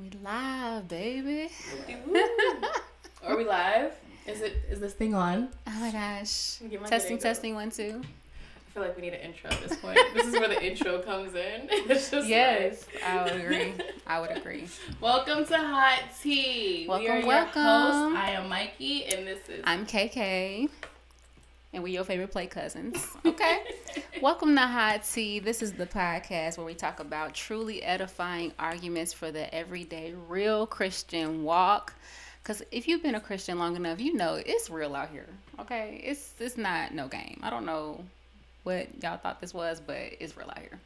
We live, baby. Are we live? Is it is this thing on? Oh my gosh. My Testing, testing, one, two. I feel like we need an intro at this point. this is where the intro comes in. It's just Yes, I would agree. I would agree. welcome to Hot Tea. we Welcome, your welcome. I am Mikey, and this is I'm KK, and we your favorite play cousins. Okay. Welcome to Hot Tea. This is the podcast where we talk about truly edifying arguments for the everyday, real Christian walk. Because if you've been a Christian long enough, you know it's real out here. Okay, it's it's not no game. I don't know what y'all thought this was, but it's real out here.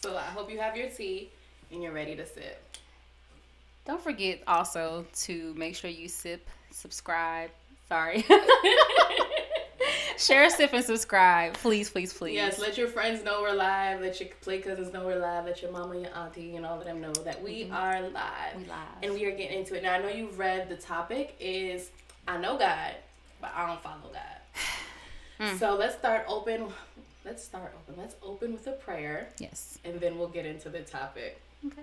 So I hope you have your tea and you're ready to sip. Don't forget also to make sure you sip, subscribe. Sorry. Share, sip, and subscribe. Please, please, please. Yes, let your friends know we're live. Let your play cousins know we're live. Let your mama, your auntie, and all of them know that we Mhm. are live. We live. And we are getting into it. Now I know you've read the topic is I know God, but I don't follow God. Mm. So let's start open. Let's start open. Let's open with a prayer yes. and then we'll get into the topic. Okay.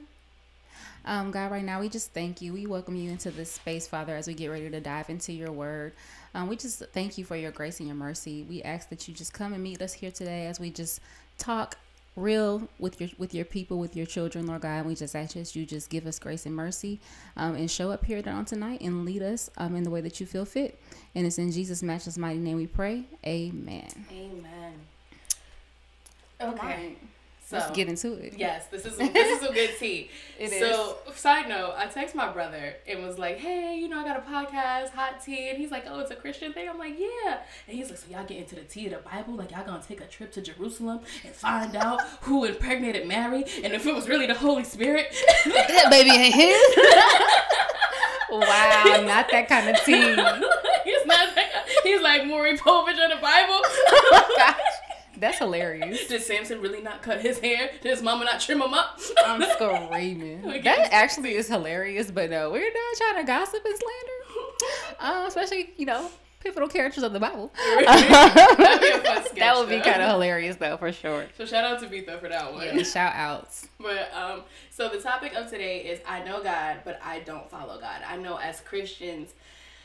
Um, God, right now we just thank you. We welcome you into this space, Father, as we get ready to dive into your word. Um, we just thank you for your grace and your mercy. We ask that you just come and meet us here today as we just talk real with your with your people, with your children, Lord God. And we just ask that you just give us grace and mercy um, and show up here on tonight and lead us um, in the way that you feel fit. And it's in Jesus' matchless mighty name we pray. Amen. Amen. Okay. So Let's get into it. Yes, this is this is a good tea. It so, side note, I text my brother and was like, "Hey, you know, I got a podcast, Hot Tea," and he's like, "Oh, it's a Christian thing." I'm like, "Yeah," and he's like, "So y'all get into the tea of the Bible? Like y'all gonna take a trip to Jerusalem and find out who impregnated Mary and if it was really the Holy Spirit?" that baby ain't his. wow, not that kind of tea. he's not. Like, he's like Maury Povich of the Bible. Oh That's hilarious. Did Samson really not cut his hair? Did his mama not trim him up? I'm screaming. That actually is hilarious, but no, we're not trying to gossip and slander. Um, especially, you know, pivotal characters of the Bible. That'd be a fun sketch, that would be kind of hilarious, though, for sure. So shout out to Bitha for that one. Yeah, shout outs. But um, so the topic of today is I know God, but I don't follow God. I know as Christians,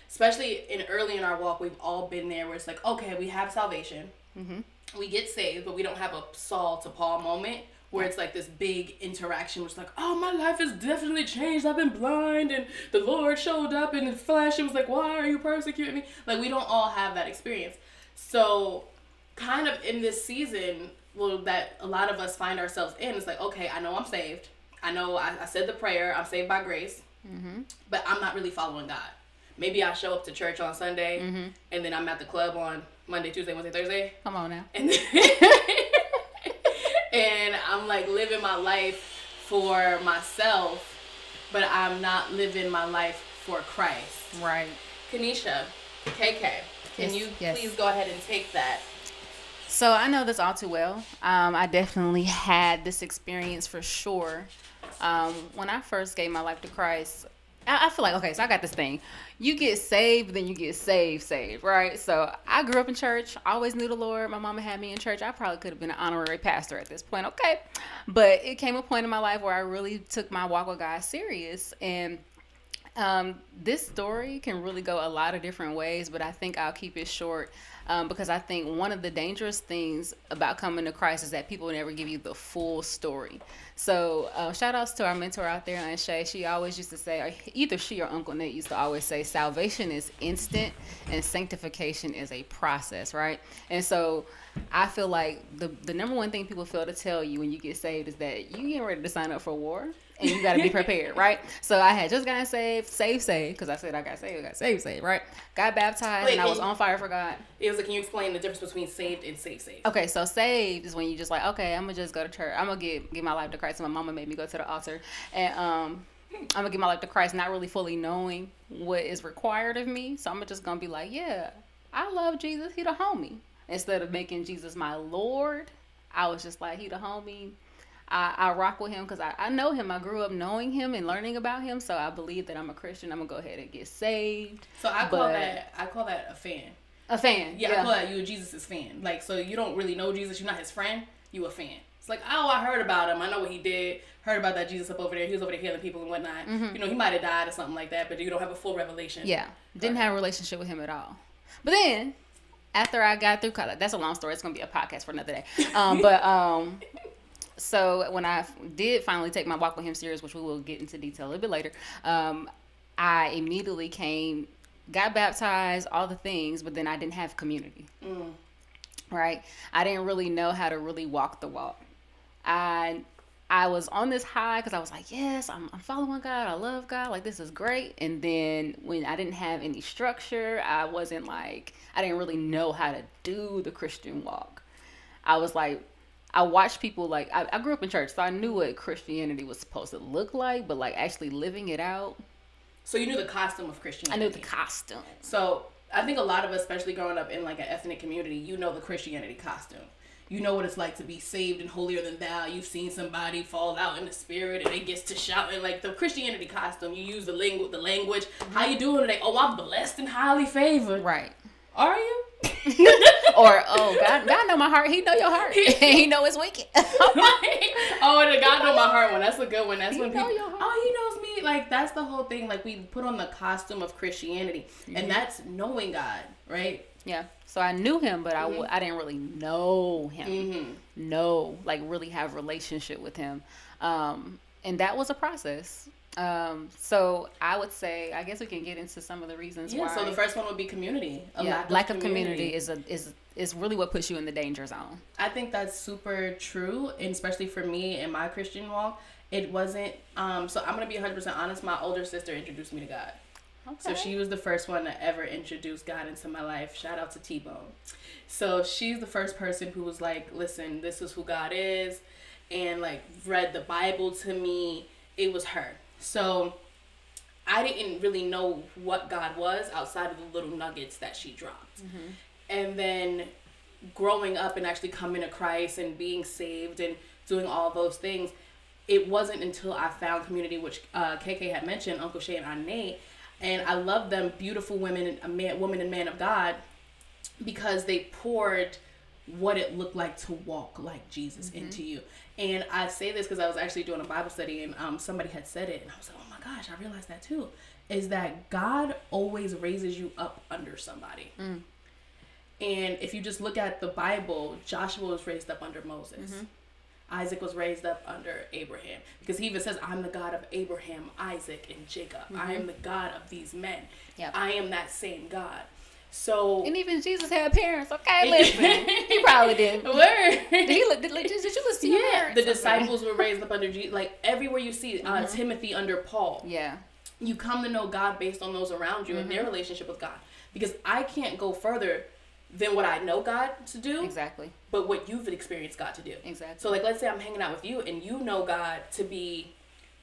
especially in early in our walk, we've all been there where it's like, okay, we have salvation, Mhm. We get saved, but we don't have a Saul to Paul moment where it's like this big interaction which it's like, oh, my life has definitely changed. I've been blind, and the Lord showed up in the flesh. It was like, why are you persecuting me? Like we don't all have that experience. So, kind of in this season, well, that a lot of us find ourselves in, it's like, okay, I know I'm saved. I know I, I said the prayer. I'm saved by grace, Mm-hmm. but I'm not really following God. Maybe I show up to church on Sunday, Mm-hmm. and then I'm at the club on Monday, Tuesday, Wednesday, Thursday Come on now. and and I'm like living my life for myself, but I'm not living my life for Christ. Right. Kanisha, KK, can Yes, you yes. please go ahead and take that? So I know this all too well. Um, I definitely had this experience for sure. Um, when I first gave my life to Christ, I, I feel like okay, so I got this thing. You get saved, then you get saved, saved, right? So I grew up in church. Always knew the Lord. My mama had me in church. I probably could have been an honorary pastor at this point, okay? But it came a point in my life where I really took my walk with God serious and um, this story can really go a lot of different ways, but I think I'll keep it short um, because I think one of the dangerous things about coming to Christ is that people never give you the full story. So, uh, shout outs to our mentor out there, Aunt Shay. She always used to say, either she or Uncle Nate used to always say, salvation is instant and sanctification is a process, right? And so, I feel like the the number one thing people fail to tell you when you get saved is that you getting ready to sign up for war and you got to be prepared, right? So I had just gotten saved, saved, saved, because I said I got saved, I got saved, saved, right? Got baptized, Wait, and I was you- on fire for God. It was like, can you explain the difference between saved and safe saved? Okay, so saved is when you just like, okay, I'm gonna just go to church. I'm gonna give give my life to Christ. And my mama made me go to the altar, and um, I'm gonna give my life to Christ, not really fully knowing what is required of me. So I'm just gonna be like, yeah, I love Jesus. He the homie. Instead of making Jesus my Lord, I was just like, he the homie. I, I rock with him because I, I know him. I grew up knowing him and learning about him. So I believe that I'm a Christian. I'm gonna go ahead and get saved. So I call But- that I call that a fan. A fan. Yeah, I call that you a Jesus' fan. Like, so you don't really know Jesus. You're not his friend. You a fan. It's like, oh, I heard about him. I know what he did. Heard about that Jesus up over there. He was over there healing people and whatnot. You know, he might have died or something like that, but you don't have a full revelation. Mm-hmm. Yeah, didn't have a relationship with him at all. But then, after I got through college, that's a long story. It's gonna be a podcast for another day. Um, but um, so when I did finally take my walk with him serious, which we will get into detail a little bit later, um, I immediately came, got baptized, all the things, but then I didn't have community. Mm. Right, I didn't really know how to really walk the walk. I I was on this high because I was like, yes, I'm, I'm following God. I love God. Like, this is great. And then when I didn't have any structure, I wasn't like, I didn't really know how to do the Christian walk. I was like, I watched people like, I, I grew up in church, so I knew what Christianity was supposed to look like, but like actually living it out, So you knew the costume of Christianity. I knew the costume. So I think a lot of us, especially growing up in like an ethnic community, you know the Christianity costume. You know what it's like to be saved and holier than thou. You've seen somebody fall out in the spirit and it gets to shouting like the Christianity costume. You use the language, the language. How you doing today? Oh, I'm blessed and highly favored. Right. Are you? Or, oh, God, God know my heart. He know your heart. he know it's wicked. oh, the God know my heart one. That's a good one. That's He when know people. your heart. Oh, he knows me. Like that's the whole thing. Like we put on the costume of Christianity, Mm-hmm. and that's knowing God, right? Yeah. So I knew him, but I w- I didn't really know him. Mm-hmm. Know, like really have relationship with him. Um, and that was a process. Um, so I would say, I guess we can get into some of the reasons Yeah. why. So the first one would be community. A yeah, lack, of community. is a is is really what puts you in the danger zone. I think that's super true, and especially for me in my Christian walk. It wasn't. Um, so I'm gonna be 100 percent honest. My older sister introduced me to God. Okay. So she was the first one to ever introduce God into my life. Shout out to T Bone. So she's the first person who was like, "Listen, this is who God is," and like read the Bible to me. It was her. So I didn't really know what God was outside of the little nuggets that she dropped. And then growing up and actually coming to Christ and being saved and doing all those things, it wasn't until I found community, which uh, KK had mentioned, Uncle Shay and Aunt Nate, and I love them, beautiful women, and a man, woman and man of God, because they poured what it looked like to walk like Jesus mm-hmm. into you. And I say this because I was actually doing a Bible study and um, somebody had said it, and I was like, oh my gosh, I realized that too. Is that God always raises you up under somebody. Mm. And if you just look at the Bible, Joshua was raised up under Moses. Mm-hmm. Isaac was raised up under Abraham. Because he even says, I'm the God of Abraham, Isaac, and Jacob. I mm-hmm. am the God of these men. Yep. I am that same God. So And even Jesus had parents. Okay, listen, he probably did. Word. Did, he, did, did, did you listen Yeah, parents? the disciples were raised up under Jesus. Like everywhere you see uh, Timothy under Paul, Yeah. you come to know God based on those around you and Mm-hmm. their relationship with God. Because I can't go further than what I know God to do, Exactly. but what you've experienced God to do. Exactly. So, like, let's say I'm hanging out with you and you know God to be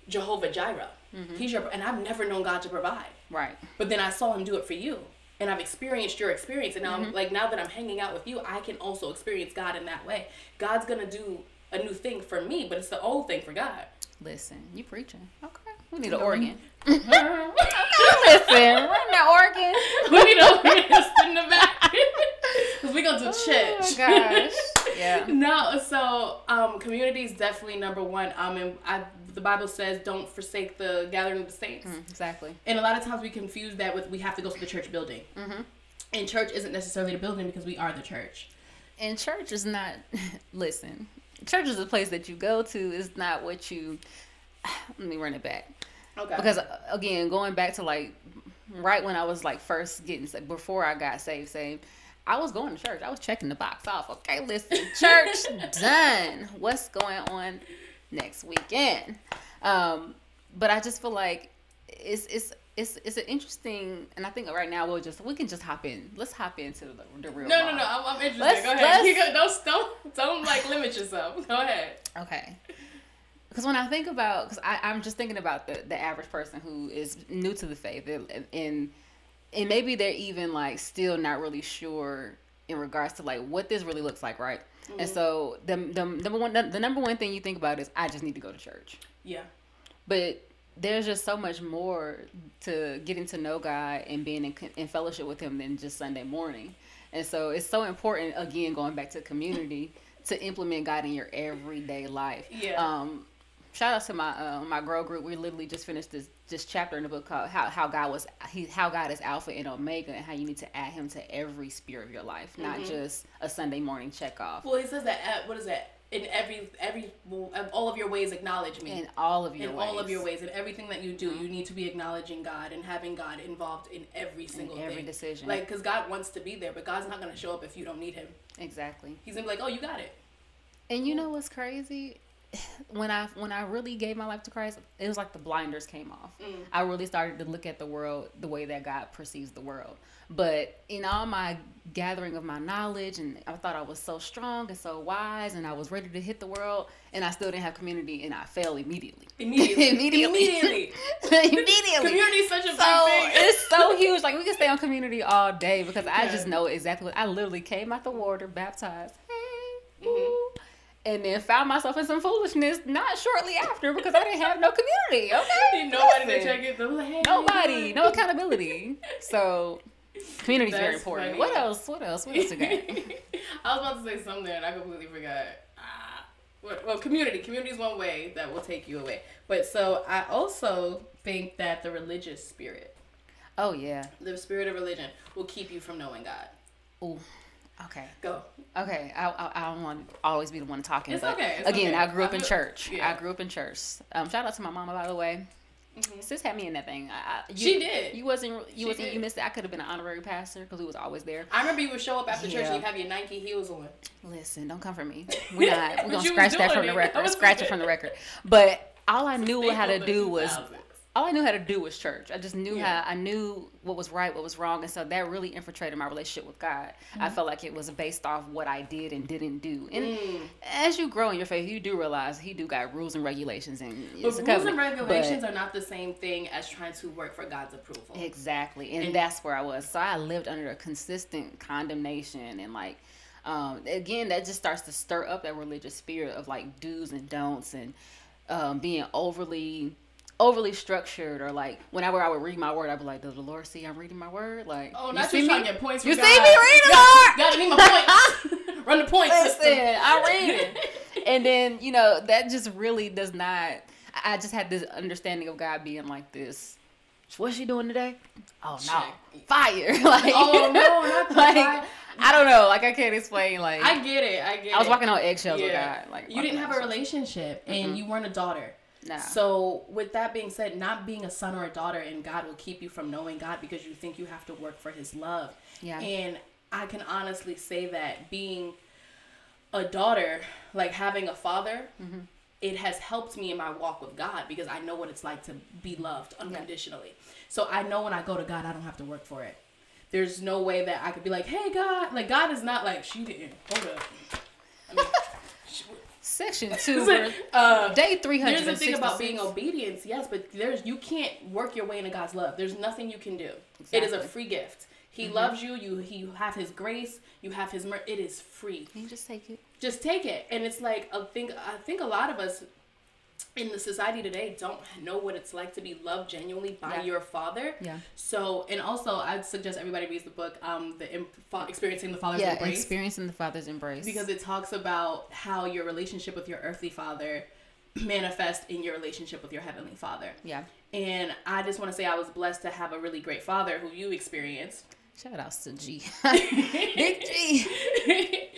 Jehovah Jireh. Mm-hmm. He's your, and I've never known God to provide. Right. But then I saw him do it for you. And I've experienced your experience. And now, Mm-hmm. I'm, like, now that I'm hanging out with you, I can also experience God in that way. God's going to do a new thing for me, but it's the old thing for God. Listen, you preaching. Okay. We need an No. organ. we Listen, run the organ. We need a organist in the back. Because we go going to church. Oh gosh. Yeah. no, so um, community is definitely number one. Um, and I, the Bible says, "Don't forsake the gathering of the saints." Mm, exactly. And a lot of times we confuse that with we have to go to the church building. Mm-hmm. And church isn't necessarily the building because we are the church. And church is not. Listen, church is a place that you go to. Is not what you. Let me run it back. Okay. because again going back to like right when i was like first getting saved before i got saved saved i was going to church i was checking the box off okay listen church done what's going on next weekend um but i just feel like it's it's it's it's an interesting and i think right now we'll just we can just hop in let's hop into the, the real no, no, no. I'm, I'm interested. Let's- go ahead. let's- go, don't, don't, don't like limit yourself. Go ahead. Okay. Because when I think about, because I'm just thinking about the, the average person who is new to the faith, and, and and maybe they're even like still not really sure in regards to like what this really looks like, right? And so the the number one the number one thing you think about is I just need to go to church, Yeah. but there's just so much more to getting to know God and being in, in fellowship with Him than just Sunday morning. And so it's so important, again, going back to community, to implement God in your everyday life. Yeah. Um, shout out to my uh, my girl group. We literally just finished this this chapter in the book called how how God was he how God is Alpha and Omega and how you need to add Him to every sphere of your life, not mm-hmm. just a Sunday morning check off. Well, he says that. At, what is that? In every every um, all of your ways, acknowledge me. In all of your in ways. all of your ways, in everything that you do, mm-hmm. you need to be acknowledging God and having God involved in every single every thing. decision. Like, because God wants to be there, but God's not going to show up if you don't need Him. Exactly. He's gonna be like, "Oh, you got it." And you know what's crazy? When I when I really gave my life to Christ, it was like the blinders came off. Mm. I really started to look at the world the way that God perceives the world. But in all my gathering of my knowledge, and I thought I was so strong and so wise, and I was ready to hit the world, and I still didn't have community, and I fell immediately. Immediately. immediately, Immediately. immediately. Community is such a big So thing. it's so huge. Like we can stay on community all day because I just know exactly what I literally came out the water, baptized, and then found myself in some foolishness not shortly after because I didn't have no community. Okay, Nobody to check it. Hey, Nobody, no accountability. So community is very important. funny. What else? What else? What else you got? I was about to say something and I completely forgot. Ah, what- well, community. Community is one way that will take you away. But so I also think that the religious spirit, Oh yeah. the spirit of religion, will keep you from knowing God. Ooh. Okay. Go. Okay, I, I, I don't want to always be the one talking. It's okay, it's again, okay. I grew up I in church. yeah. I grew up in church. Um, shout out to my mama, by the way. Mhm. Sis had me in that thing. I, you, She did. You wasn't. You She wasn't. You missed it. I could have been an honorary pastor because we was always there. I remember you would show up after church and you have your Nike heels on. Listen, don't come for me. We're not. We're gonna scratch that from it. the record. Scratch it from the record. But all I knew how to Staple of the do was 2000s. All I knew how to do was church. I just knew Yeah. how I knew what was right, what was wrong, and so that really infiltrated my relationship with God. Mm-hmm. I felt like it was based off what I did and didn't do. And Mm. as you grow in your faith, you do realize He do got rules and regulations, and But rules a and regulations But- are not the same thing as trying to work for God's approval. Exactly. And, And- that's where I was. So I lived under a consistent condemnation and like um again that just starts to stir up that religious spirit of like do's and don'ts and um being overly overly structured or like whenever I would read my word I'd be like, Does the Lord see I'm reading my word? Like Oh, you not just me? trying to get points. You from see me reading the God, Lord? God, need my points. Run the points Listen. I read it. And then, you know, that just really does not I just had this understanding of God being like this. What's she doing today? Oh no. Check. Fire. like Oh, no, not like fire. I don't know. Like I can't explain like I get it. I get it. I was walking on eggshells with God. Like you didn't have a relationship and you weren't a daughter. So, with that being said, not being a son or a daughter in God will keep you from knowing God because you think you have to work for His love. Yeah. And I can honestly say that being a daughter, like having a father, Mm-hmm. it has helped me in my walk with God because I know what it's like to be loved unconditionally. So, I know when I go to God, I don't have to work for it. There's no way that I could be like, hey, God. Like, God is not like, she didn't. Hold up. I mean, Section two, uh, day three hundred. there's the thing about being obedience, yes, but there's you can't work your way into God's love. There's nothing you can do. It is a Mm-hmm. free gift. He loves you. You he have His grace. You have His mer- It is free. You just take it. Just take it. And it's like I think I think a lot of us in the society today don't know what it's like to be loved genuinely by Yeah. your father. Yeah. So and also I'd suggest everybody reads the book, um, the Im- Fa- experiencing the father's Yeah, embrace experiencing the Father's embrace. because it talks about how your relationship with your earthly father manifests in your relationship with your heavenly father. yeah. And I just want to say I was blessed to have a really great father who you experienced. Shout outs to G. Big G.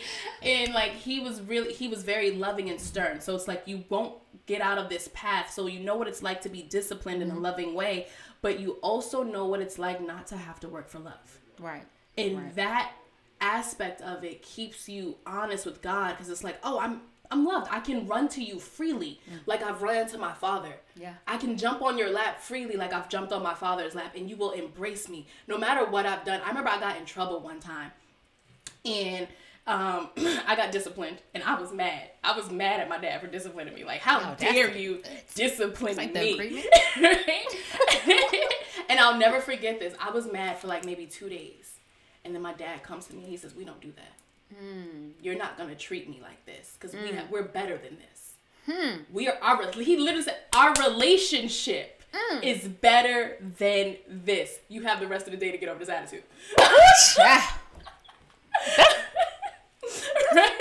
and like he was really he was very loving and stern. So it's like you won't get out of this path. So you know what it's like to be disciplined in a mm-hmm. loving way, but you also know what it's like not to have to work for love. Right. and Right. that aspect of it keeps you honest with God because it's like, oh, I'm I'm loved. I can run to you freely, mm. like I've run to my father. Yeah. I can jump on your lap freely, like I've jumped on my father's lap, and you will embrace me no matter what I've done. I remember I got in trouble one time, and um, I got disciplined, and I was mad. I was mad at my dad for disciplining me. Like, how Oh, dare you discipline like me? and I'll never forget this. I was mad for like maybe two days. And then my dad comes to me and he says, We don't do that. Hmm. You're not going to treat me like this because we have, we're better than this. We are our, he literally said, Our relationship Hmm. is better than this. You have the rest of the day to get over this attitude. right?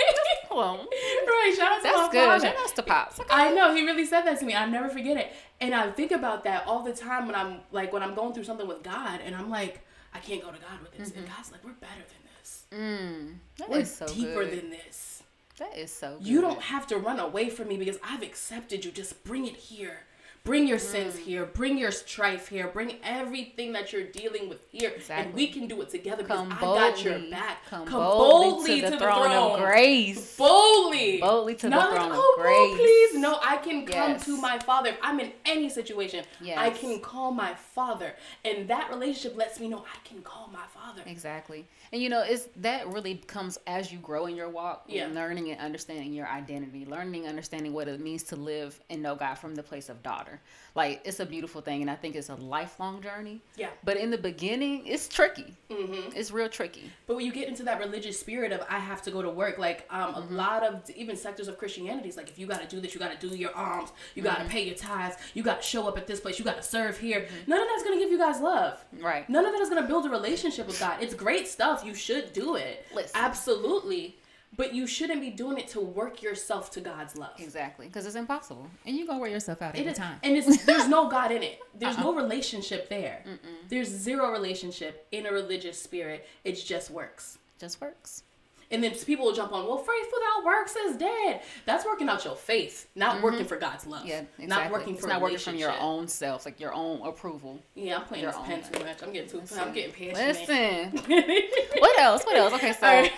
Right. Shout out to that's good. father. Shout out to pops. Okay. I know he really said that to me. I never forget it, and I think about that all the time when I'm like when I'm going through something with God, and I'm like, I can't go to God with this, and God's like, we're better than this. Mm, that We're is so deeper good. than this. that is so good. You don't have to run away from me because I've accepted you. Just bring it here. Bring your sins Mm. here. Bring your strife here. Bring everything that you're dealing with here, and we can do it together because Come I got your back. Come, boldly, to the, throne, of grace. Boldly. Boldly to the Not throne like, of oh, grace. No, please. No, I can come Yes. to my father. If I'm in any situation, Yes. I can call my father. And that relationship lets me know I can call my father. Exactly. And you know, it's that really comes as you grow in your walk, Yeah. learning and understanding your identity, learning understanding what it means to live and know God from the place of daughter. Like it's a beautiful thing and I think it's a lifelong journey. Yeah. But in the beginning, it's tricky. Mm-hmm. It's real tricky. But when you get into that religious spirit of I have to go to work, like um, Mm-hmm. a lot of even sectors of Christianity is like if you got to do this, you got to do your alms, you got to Mm-hmm. pay your tithes, you got to show up at this place, you got to serve here. None of that's gonna give you guys love. Right. None of that is gonna build a relationship with God. It's great stuff. You should do it. Listen. Absolutely. But you shouldn't be doing it to work yourself to God's love. Exactly. Because it's impossible. And you gonna wear yourself out It every time. and it's there's no God in it. There's Uh-uh. no relationship there. There's zero relationship in a religious spirit. It just works. just works. And then people will jump on, well, faith without works is dead. That's working out your faith, not working for God's love. Mm-hmm. Yeah, exactly. Not working it's for not working from your own self, like your own approval. Yeah, I'm playing your this pen life. too much. I'm getting too. Listen. I'm getting passionate. Listen. what else? What else? Okay, so right.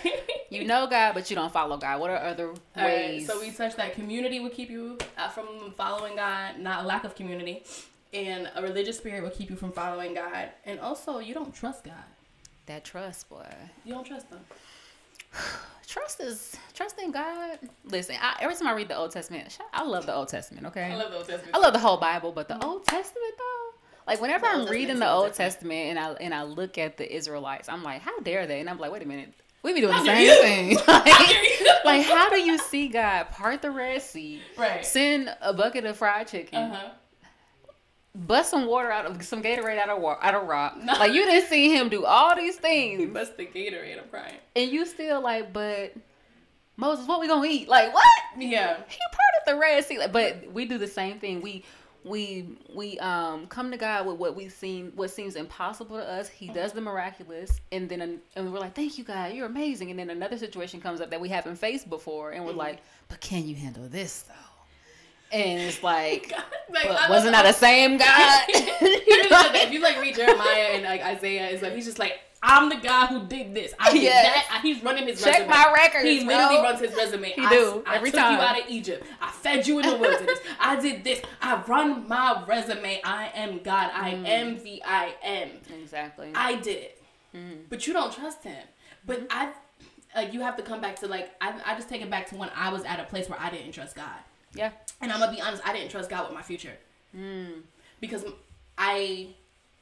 you know God, but you don't follow God. What are other All right, ways? so we touched that community will keep you uh, from following God, not a lack of community, and a religious spirit will keep you from following God, and also you don't trust God. that trust, boy. You don't trust them. Trust is trusting God. Listen, I, every time I read the Old Testament, I love the Old Testament. Okay, I love those. I love the whole Bible, but the Old Testament though, like whenever The I'm reading the Old different. Testament and I and I look at the Israelites, I'm like, how dare they? And I'm like, wait a minute, we be doing the same you? thing. Like, like, how do you see God part the Red Sea, Right. send a bucket of fried chicken, Uh huh. Bust some water out of some Gatorade out of wa- out of rock? No. Like you didn't see him do all these things. He must the Gatorade. I'm crying. and you still like, but Moses, what we gonna eat? Like what? Yeah. he parted the Red Sea. Like, but we do the same thing. We we we um come to God with what we seem what seems impossible to us. He does the miraculous, and then and we're like, "Thank you, God, you're amazing." And then another situation comes up that we haven't faced before, and we're like, "But can you handle this though?" And it's like, Like, wasn't that the same God? If you like read Jeremiah and like Isaiah, it's like he's just like, I'm the guy who did this. I did Yes. that. I- He's running his Check resume. my records, He literally bro. runs his resume. He I, do, I every took time. you out of Egypt. I fed you in the wilderness. I did this. I run my resume. I am God. I Mm. am the I am. exactly. I did it. Mm-hmm. But you don't trust him. But I, like, you have to come back to like I, I just take it back to when I was at a place where I didn't trust God. Yeah. And I'm gonna be honest, I didn't trust God with my future Mm. because I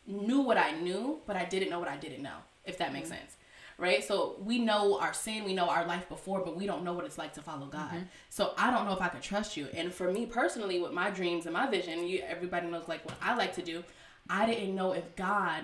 knew what I knew, but I didn't know what I didn't know. If that makes sense, right? So we know our sin, we know our life before, but we don't know what it's like to follow God. So I don't know if I could trust you. And for me personally, with my dreams and my vision, you everybody knows like what I like to do. I didn't know if God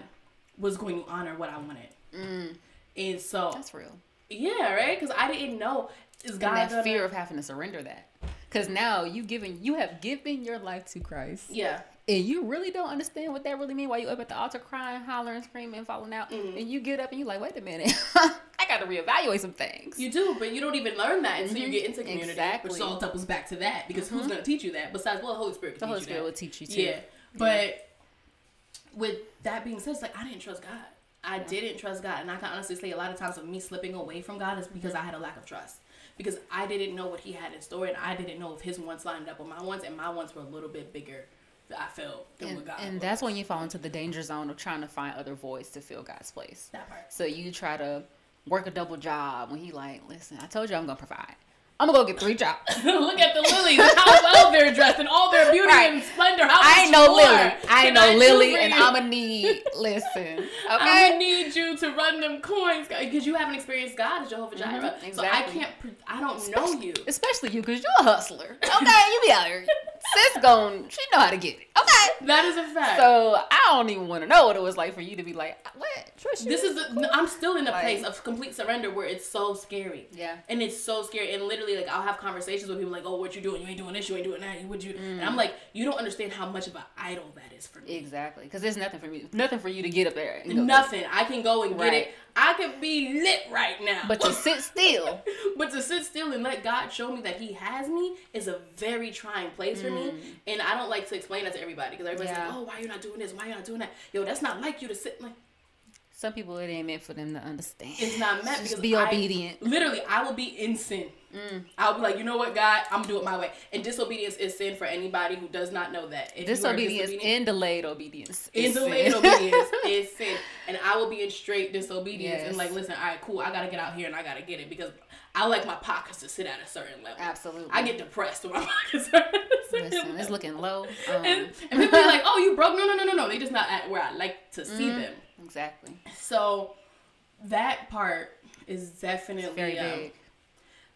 was going to honor what I wanted, Mm. and so That's real. yeah, right? Because I didn't know is God and that gonna, fear of having to surrender that, because now you given you have given your life to Christ. yeah. and you really don't understand what that really means Why you up at the altar crying, hollering, screaming, falling out, Mhm. and you get up and you like, wait a minute, I got to reevaluate some things. You do, but you don't even learn that until you Mhm. get into community, Exactly. which all doubles back to that because who's Mhm. going to teach you that besides well, the Holy Spirit. the Holy Spirit you will teach you too. Yeah, but with that being said, it's like I didn't trust God. I didn't trust God, and I can honestly say a lot of times of me slipping away from God is because I had a lack of trust. Because I didn't know what He had in store, and I didn't know if His wants lined up with my wants, and my wants were a little bit bigger. I felt than And, what God. and that's when you fall into the danger zone of trying to find other voids to fill God's place. that part. So you try to work a double job when he like, listen, I told you I'm gonna provide. I'm gonna go get three jobs. Look at the lilies and how well they're dressed and all their beauty Right. and splendor. How I ain't no more Lily. I ain't no Lily, and you? I'ma need. Listen, I'm okay. gonna need you to run them coins because you haven't experienced God as Jehovah Jireh. So I Mm-hmm. exactly. can't. Pre- I don't know you. Especially you, cause you're a hustler. Okay, you be out here. Sis gon' she know how to get it. Okay. That is a fact. So I don't even want to know what it was like for you to be like, what? Trust you? This is the, I'm still in a Like- place of complete surrender where it's so scary. Yeah. And it's so scary. And literally, like, I'll have conversations with people like, oh, what you doing? You ain't doing this. You ain't doing that. Would you? And Mm. I'm like, you don't understand how much of an idol that is for me. Exactly, because there's nothing for me, nothing for you to get up there. And go- Nothing. I can go and get Right. it. I could be lit right now. But to sit still, but to sit still and let God show me that He has me is a very trying place for me. And I don't like to explain that to everybody because everybody's Mm. Yeah. like, oh, why you not doing this? Why you not doing that? Yo, that's not like you to sit like. some people it ain't meant for them to understand. It's not meant Just because be I- obedient. Literally, I will be in sin. I'll be like, you know what, God, I'm gonna do it my way. And disobedience is sin for anybody who does not know that. If Disobedience and delayed obedience. in is delayed sin. obedience is sin. And I will be in straight disobedience and like, listen, all right, cool, I gotta get out here and I gotta get it because I like my pockets to sit at a certain level. Absolutely. I get depressed when my pockets are at a certain Listen, it's looking low. Um, And, and people are like, oh, you broke? No, no, no, no, no. They just not at where I like to see Mm-hmm. them. exactly. So that part is definitely Very um, big.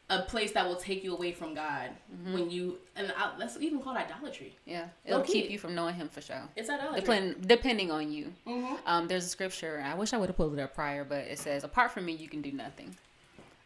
a place that will take you away from God Mm-hmm. when you and I, let's even call it idolatry. Yeah, it'll keep you from knowing him for sure. It's idolatry. Depending, depending on you. Mhm. Um, there's a scripture. I wish I would have pulled it up prior, but it says, "Apart from me, you can do nothing.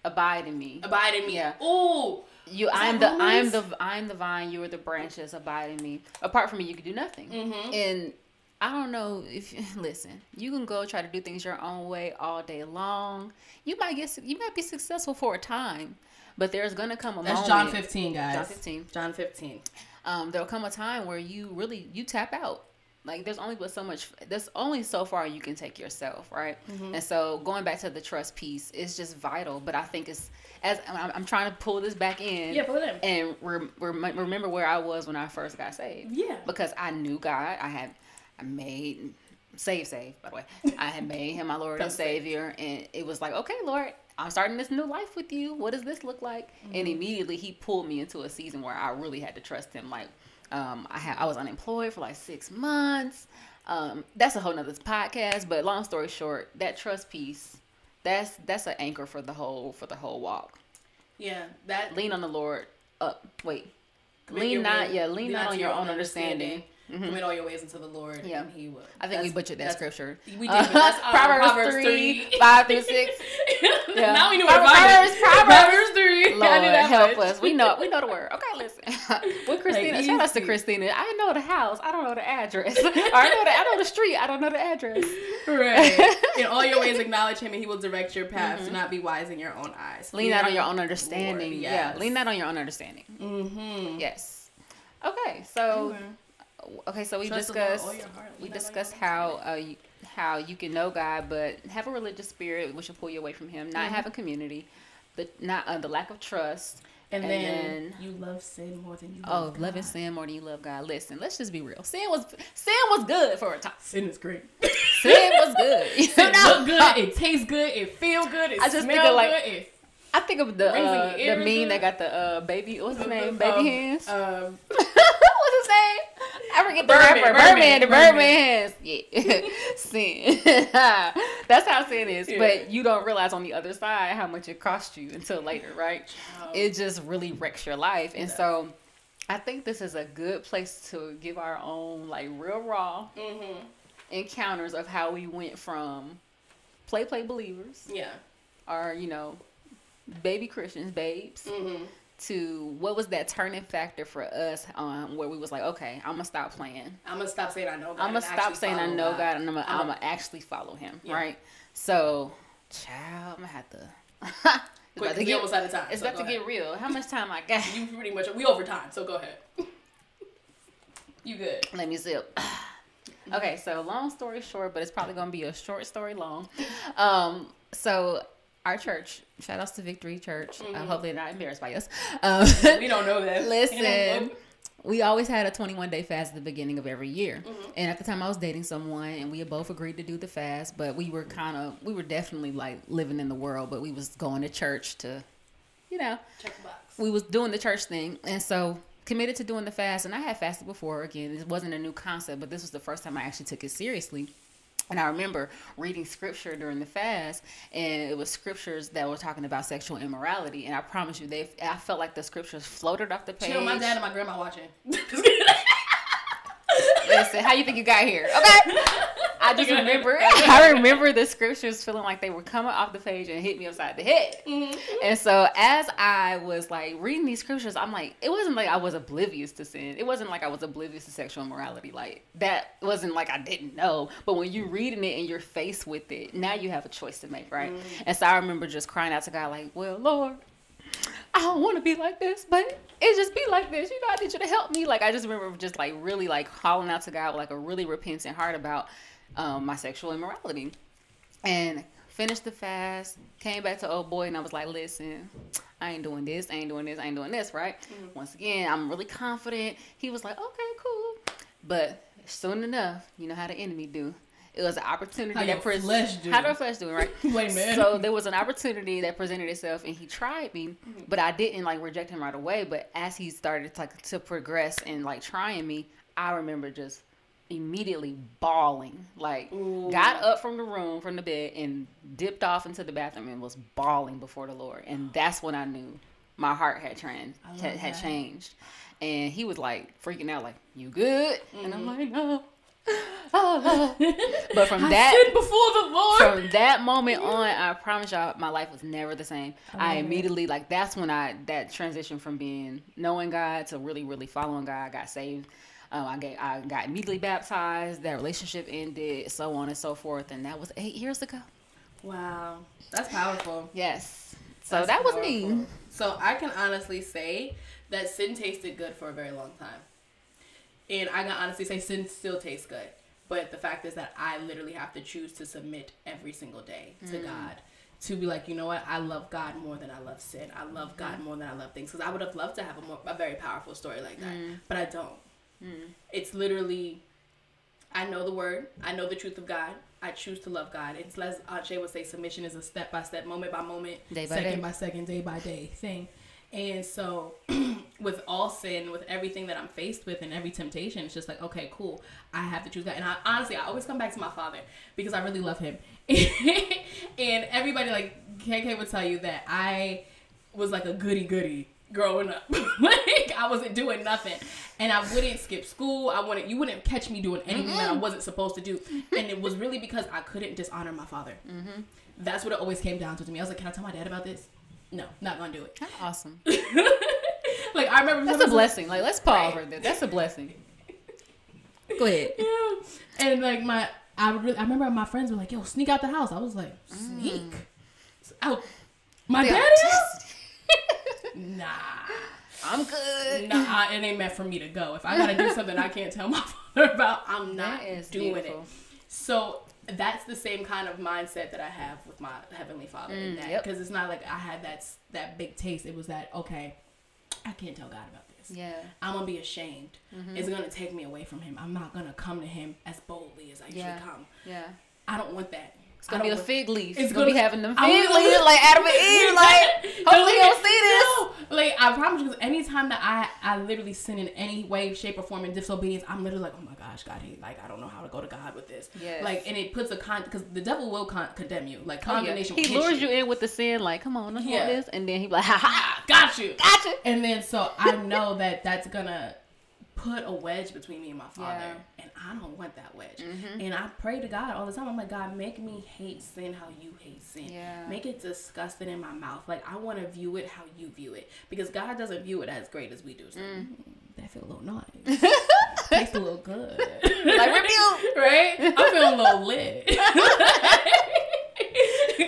Abide in me. Abide in me. Yeah. Oh, You, that I'm the, I'm the, I'm the vine. You are the branches. Abide in me. Apart from me, you can do nothing. Mm-hmm. And I don't know if listen. You can go try to do things your own way all day long. You might get, you might be successful for a time, but there's gonna come a that's moment. John 15, guys. John 15. John 15. um, there'll come a time where you really you tap out. Like there's only but so much. There's only so far you can take yourself, right? Mm-hmm. And so going back to the trust piece it's just vital. But I think it's as I'm, I'm trying to pull this back in. Yeah, pull it in. And rem- rem- remember where I was when I first got saved. Yeah. Because I knew God. I had I made save save by the way. I had made him my Lord and. Savior, and it was like, okay, Lord, I'm starting this new life with you. What does this look like? Mm-hmm. And immediately he pulled me into a season where I really had to trust him. Like, um, I had I was unemployed for like six months. Um, that's a whole nother podcast. But long story short, that trust piece, that's that's an anchor for the whole for the whole walk. Yeah. That Lean on the Lord. Up, wait. lean not, way- yeah, lean not to on your own understanding. Commit all your ways unto the Lord. Yeah. And he will. I think we butchered that scripture. We did. that's uh, Proverbs, Proverbs, 3, 3, 5 through 6. Yeah. Now we know Proverbs, Proverbs, Proverbs. Proverbs 3. Lord, that help much. us. We know we know the word. Okay, listen. With Christina, shout out to. Christina. I know the house. I don't know the address. I know the I know the street. I don't know the address. Right. In all your ways, acknowledge him, and he will direct your path. Do not be wise in your own eyes. Mm-hmm. Lean out on your own understanding. Lord, Yeah, lean out on your own understanding. Mm-hmm. Yes. Okay, so okay, so we Trust discussed heart, we lean not on discussed how uh, you, how you can know God, but have a religious spirit, which will pull you away from Him. Not Mm-hmm. having community, the not uh, the lack of trust. And, And then, then- you love sin more than you Oh, love loving God. sin more than you love God. Listen, let's just be real. Sin was sin was good for a time. Sin is great. Sin was good. You It know? good. It tastes good. It feel good. It I just think of, like, good. I think of the uh, the meme good. that got the uh, baby. What's his name? Baby um, hands. Um, What's his name? I forget the Birdman, rapper. Birdman, Birdman, the Birdman. Yeah. sin. That's how sin is. Yeah. But you don't realize on the other side how much it cost you until later, right? It just really wrecks your life. And does. so I think this is a good place to give our own like real raw mhm. encounters of how we went from play play believers Yeah. or, you know, baby Christians, babes Mm-hmm. To what was that turning factor for us um, where we was like, okay, I'm gonna stop playing. I'm gonna stop saying I know God. I'm gonna stop saying I know God, and I'm gonna, I'm I'm gonna actually follow Him, Yeah. right? So, child, I'm gonna have to. it's Quick, about to get, almost out of time. it's so about to go get real. How much time I got? You pretty much we over time, so go ahead. you good? Let me zip. okay, so long story short, but it's probably gonna be a short story long. Um, so our church, shout outs to Victory Church. Uh, Mhm. hopefully, they're not embarrassed by us. Um, We don't know that. Listen, we always had a 21 day fast at the beginning of every year. Mm-hmm. And at the time I was dating someone and we had both agreed to do the fast, but we were kind of, we were definitely like living in the world, but we was going to church to, you know, Check the box. we was doing the church thing. And so committed to doing the fast. And I had fasted before again. It wasn't a new concept, but this was the first time I actually took it seriously. And I remember reading scripture during the fast, and it was scriptures that were talking about sexual immorality. And I promise you, they I felt like the scriptures floated off the page. Chill, my dad and my grandma watching. Listen, how you think you got here? Okay. I just remember, I remember the scriptures feeling like they were coming off the page and hit me upside the head. Mm-hmm. And so as I was like reading these scriptures, I'm like, it wasn't like I was oblivious to sin. It wasn't like I was oblivious to sexual morality. Like that wasn't like I didn't know. But when you're reading it and you're faced with it, now you have a choice to make, right? And so I remember just crying out to God, like, well, Lord, I don't want to be like this, but it just be like this. You know, I need you to help me. Like I just remember just like really like calling out to God with like a really repentant heart about um, my sexual immorality, and finished the fast. Came back to old boy, and I was like, listen. I ain't doing this. I ain't doing this. I ain't doing this. Right. Once again, I'm really confident. He was like, okay, cool. But soon enough, you know how the enemy do. It was an opportunity How that your pres- flesh do. How the flesh do, right? Wait, man. So there was an opportunity that presented itself, and he tried me, but I didn't like reject him right away. But as he started to, like to progress and like trying me, I remember just immediately bawling. Like Ooh. got up from the room from the bed and dipped off into the bathroom and was bawling before the Lord, and that's when I knew my heart had trans had, had changed. And he was like freaking out, like "You good?" And Mm-hmm. I'm like, "No." Oh, Lord." but from that before the Lord. from that moment on, I promise y'all, my life was never the same. I, immediately like that's when I that transition from being knowing God to really, really following God. I got saved. Um, I get I got immediately baptized. That relationship ended, so on and so forth, and that was eight years ago. Wow, that's powerful. Yes. So That's that was powerful. me. So I can honestly say that sin tasted good for a very long time. And I can honestly say sin still tastes good. But the fact is that I literally have to choose to submit every single day to Mm. God. To be like, you know what? I love God more than I love sin. I love God Mm-hmm. more than I love things. Because I would have loved to have a more a very powerful story like that. Mm. But I don't. Mm. It's literally I know the word. I know the truth of God. I choose to love God. It's less Aunt Shay would say submission is a step by step, moment by moment, Day by second day. by second, day by day thing. And so with all sin, with everything that I'm faced with and every temptation, it's just like, okay, cool. I have to choose that. And I honestly I always come back to my father because I really love him. and everybody like KK would tell you that I was like a goody goody growing up. like I wasn't doing nothing. And I wouldn't skip school. I wouldn't you wouldn't catch me doing anything that I wasn't supposed to do. And it was really because I couldn't dishonor my father. Mm-hmm. That's what it always came down to to me. I was like, Can I tell my dad about this? No, not gonna do it. That's awesome. like I remember That's a blessing. Like let's pause right there. That's a blessing. Go ahead. Yeah. And like my I really, I remember my friends were like, "Yo, sneak out the house." I was like, "Sneak out my The daddy's audacity. House?" Nah. I'm good. Nah, it ain't meant for me to go. If I gotta do something I can't tell my father about, I'm not doing beautiful. it. So that's the same kind of mindset that I have with my heavenly Father in Mm, that yep. because it's not like I had that that big taste. It was that okay, I can't tell God about this. Yeah. I'm gonna be ashamed. Mm-hmm. It's gonna take me away from Him. I'm not gonna come to Him as boldly as I usually Yeah. come. Yeah. I don't want that. It's gonna be the fig leaf. It's It's gonna, be gonna- having them fig leaves like Adam and Eve. Like, hopefully you don't see this. No, like I promise you, because anytime that I I literally sin in any way, shape, or form in disobedience, I'm literally like, oh my gosh, God, he like I don't know how to go to God with this. Yes. Like, and it puts a con because the devil will con- condemn you. Like Oh, yeah. condemnation. He lures you in with the sin, like, come on, you Yeah. this? And then he be like, ha ha, Got you. got you. And then so I know that that's gonna put a wedge between me and my father, Yeah. and I don't want that wedge. Mhm. And I pray to God all the time. I'm like, God, make me hate sin how you hate sin. Yeah. Make it disgusting in my mouth. Like I want to view it how you view it, because God doesn't view it as great as we do. So, Mm. "Mm, that feel a little nice. Tastes a little good. Like, rebuke. right? I'm feeling a little lit.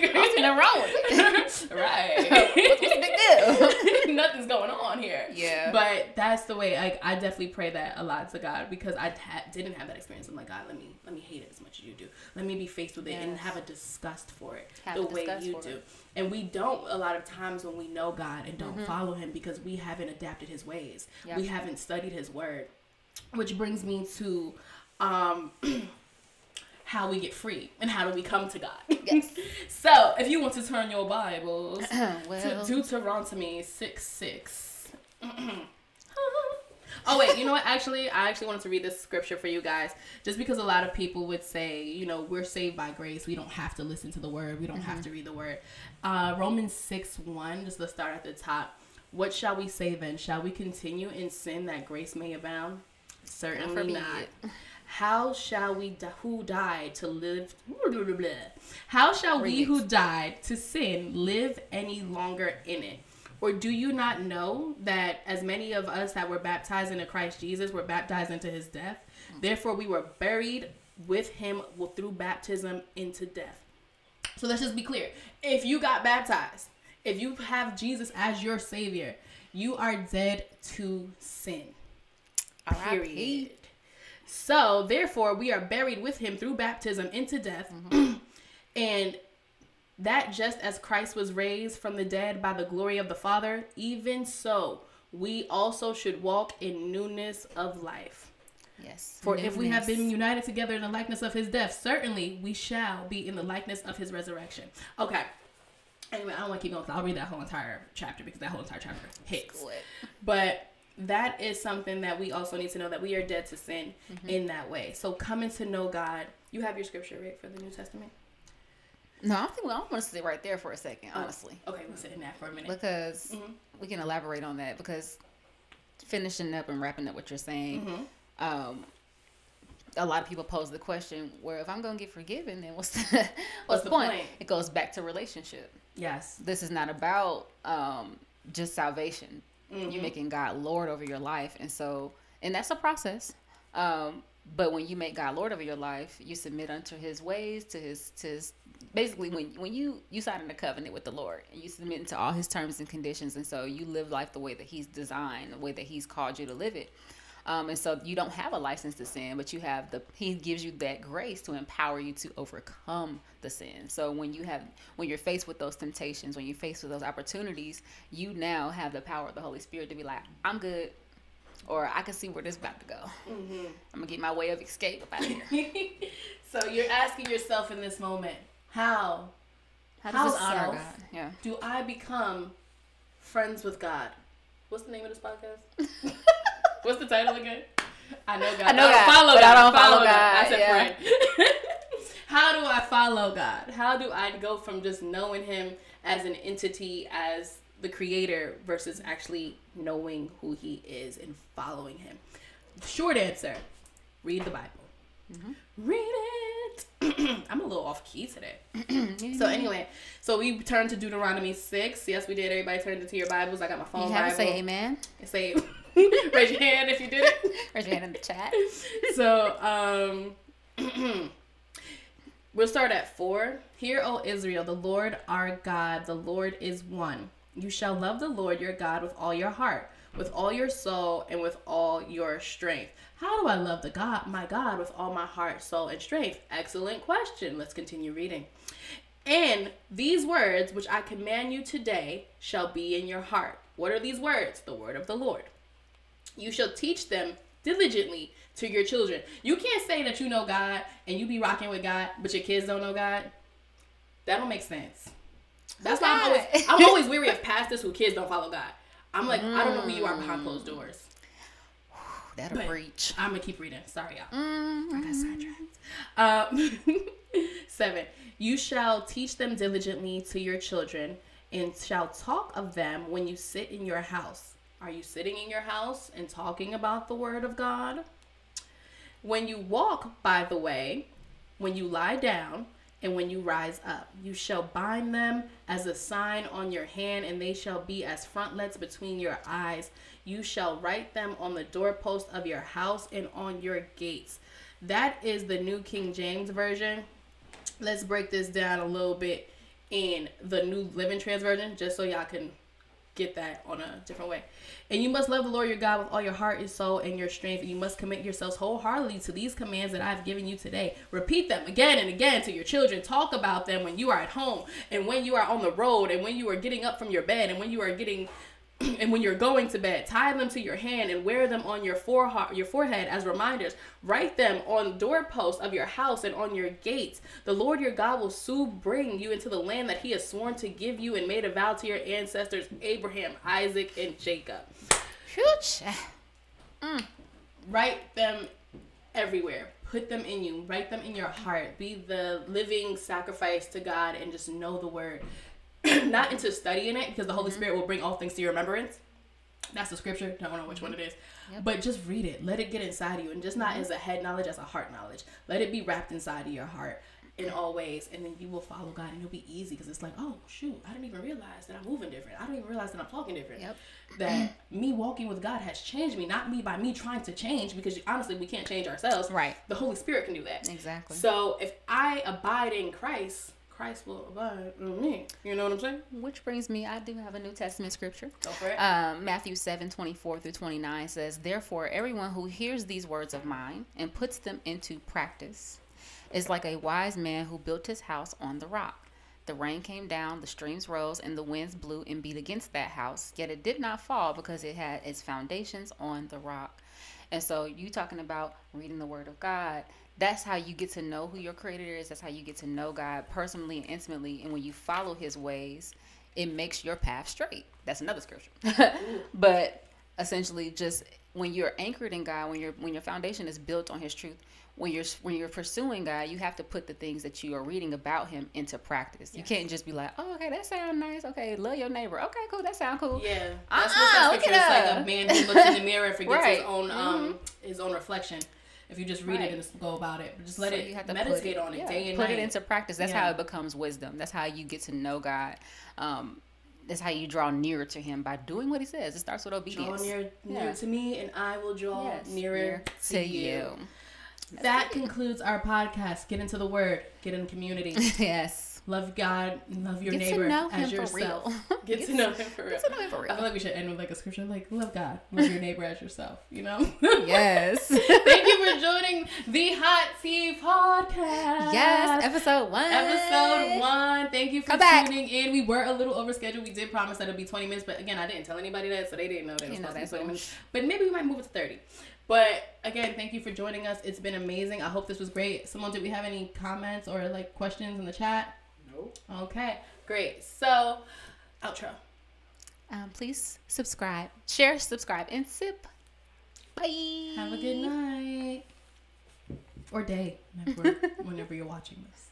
Nothing wrong with it. right. what's, what's the big deal? Nothing's going on here. Yeah. But that's the way. Like I definitely pray that a lot to God because I ha- didn't have that experience. I'm like God, let me let me hate it as much as you do. Let me be faced with it and have a disgust for it Have the way you do. it. And we don't a lot of times when we know God and don't Mhm. follow Him because we haven't adapted His ways. Yeah. We haven't studied His Word, which brings me to. um How we get free and how do we come to God? Yes. so, if you want to turn your Bibles well, to Deuteronomy 6 6. oh, wait, you know what? Actually, I actually wanted to read this scripture for you guys. Just because a lot of people would say, you know, we're saved by grace. We don't have to listen to the word, we don't have to read the word. Uh, Romans 6 1, just let's start at the top. What shall we say then? Shall we continue in sin that grace may abound? Certainly not. How shall we who died to live? How shall we who died to sin live any longer in it? Or do you not know that as many of us that were baptized into Christ Jesus were baptized into his death? Therefore, we were buried with him through baptism into death. So let's just be clear. If you got baptized, if you have Jesus as your savior, you are dead to sin. Period. So therefore, we are buried with him through baptism into death. Mm-hmm. and that just as Christ was raised from the dead by the glory of the Father, even so we also should walk in newness of life. Yes. For if we have been united together in the likeness of his death, certainly we shall be in the likeness of his resurrection. Okay. Anyway, I don't want to keep going. 'cause I'll read that whole entire chapter because that whole entire chapter hits. But that is something that we also need to know that we are dead to sin in that way. So coming to know God, you have your scripture right for the New Testament. No, I think well, I want to sit right there for a second, honestly, Okay, we'll sit in that for a minute. because Mhm. we can elaborate on that. Because finishing up and wrapping up what you're saying, Mhm. um, a lot of people pose the question, "Where if I'm going to get forgiven, then what's the, what's, the the point? point? It goes back to relationship. Yes. This is not about um, just salvation. Mhm. You're making God Lord over your life, and so and that's a process. Um, but when you make God Lord over your life, you submit unto His ways, to His to His. Basically, when when you you sign in a covenant with the Lord, and you submit to all His terms and conditions, and so you live life the way that He's designed, the way that He's called you to live it. Um, and so you don't have a license to sin, but you have the He gives you that grace to empower you to overcome the sin. So when you have when you're faced with those temptations, when you're faced with those opportunities, you now have the power of the Holy Spirit to be like, I'm good, or I can see where this is about to go. Mm-hmm. I'm gonna get my way of escape up out of here. so you're asking yourself in this moment, how How How does this honor self? God? Yeah. do I become friends with God? What's the name of this podcast? What's the title again? I know God. I know don't God, follow but God. I don't follow God, I said yeah. friend. How do I follow God? How do I go from just knowing Him as an entity, as the Creator, versus actually knowing who He is and following Him? Short answer: read the Bible. Mm-hmm. Read it. I'm a little off key today. So anyway, so we turned to Deuteronomy six. Yes, we did. Everybody turned into your Bibles. I got my phone You have Bible. to say amen. And say, raise your hand if you did it. Raise your hand in the chat. So, um, we'll start at four. Hear, O Israel, the Lord our God, the Lord is one. You shall love the Lord your God with all your heart, with all your soul, and with all your strength. How do I love the God, my God, with all my heart, soul, and strength? Excellent question. Let's continue reading. And these words which I command you today shall be in your heart. What are these words? The word of the Lord. You shall teach them diligently to your children. You can't say that you know God and you be rocking with God, but your kids don't know God. That don't make sense. That's why I'm always I'm always weary of pastors who kids don't follow God. I'm like, I don't know who you are behind closed doors. That'll But- breach. I'm gonna keep reading. Sorry, y'all. Mm, I got sidetracked. Um, seven. You shall teach them diligently to your children, and shall talk of them when you sit in your house. Are you sitting in your house and talking about the word of God? When you walk by the way, when you lie down, and when you rise up, you shall bind them as a sign on your hand, and they shall be as frontlets between your eyes. You shall write them on the doorpost of your house and on your gates. That is the New King James Version. Let's break this down a little bit in the New Living Trans Version, just so y'all can get that on a different way. And you must love the Lord your God with all your heart and soul and your strength. And you must commit yourselves wholeheartedly to these commands that I've given you today. Repeat them again and again to your children. Talk about them when you are at home and when you are on the road and when you are getting up from your bed and when you are getting and when you're going to bed, tie them to your hand and wear them on your forehead, your forehead as reminders. Write them on doorposts of your house and on your gates. The Lord your God will soon bring you into the land that He has sworn to give you and made a vow to your ancestors Abraham, Isaac, and Jacob. Huge. Mm. Write them everywhere. Put them in you. Write them in your heart. Be the living sacrifice to God and just know the word. Not into studying it because the Holy mm-hmm. Spirit will bring all things to your remembrance. That's the scripture. Don't know which one it is. Yep. But just read it. Let it get inside you. And just not mm-hmm. as a head knowledge, as a heart knowledge. Let it be wrapped inside of your heart in all ways. And then you will follow God and it'll be easy because it's like, oh, shoot, I didn't even realize that I'm moving different. I don't even realize that I'm talking different. Yep. That me walking with God has changed me, not me by me trying to change because honestly, we can't change ourselves. Right. The Holy Spirit can do that. Exactly. So if I abide in Christ, Christ will abide in me. You know what I'm saying? Which brings me, I do have a New Testament scripture. Go for it. Um, Matthew 7 24 through 29 says, Therefore, everyone who hears these words of mine and puts them into practice is like a wise man who built his house on the rock. The rain came down, the streams rose, and the winds blew and beat against that house. Yet it did not fall because it had its foundations on the rock. And so, you talking about reading the Word of God. That's how you get to know who your Creator is. That's how you get to know God personally and intimately. And when you follow His ways, it makes your path straight. That's another scripture. but essentially, just when you're anchored in God, when your when your foundation is built on His truth, when you're when you're pursuing God, you have to put the things that you are reading about Him into practice. You can't just be like, "Oh, okay, that sounds nice. Okay, love your neighbor. Okay, cool, that sounds cool." Yeah, Uh-uh, that's what that scripture is like. A man who looks in the mirror and forgets Right. his own um his own reflection. If you just read Right. it and just go about it, but just let So it you have to meditate put on it yeah, day and put night. it into practice. That's Yeah. how it becomes wisdom. That's how you get to know God. Um, that's how you draw nearer to Him by doing what He says. It starts with draw obedience. near, near Yeah. to me, and I will draw Yes, nearer near to, you. That's That it. concludes our podcast. Get into the Word. Get in community. yes. love God. Love your Get neighbor to as yourself. real. Get to know Him for real. Get to know Him for real. I feel like we should end with like a scripture like love God, love your neighbor as yourself. You know. Yes. Thank you for joining the Hot Tea Podcast. yes. Episode one. Episode one. Thank you for Come back. tuning in. We were a little over scheduled. We did promise that it'd be 20 minutes, but again, I didn't tell anybody that, so they didn't know that it was supposed to be 20 so- minutes. But maybe we might move it to 30. But again, thank you for joining us. It's been amazing. I hope this was great. Simone, did we have any comments or like questions in the chat? No. Okay, great. So, outro. Um, please subscribe, share, subscribe, and sip. Bye. Have a good night or day whenever, whenever you're watching this.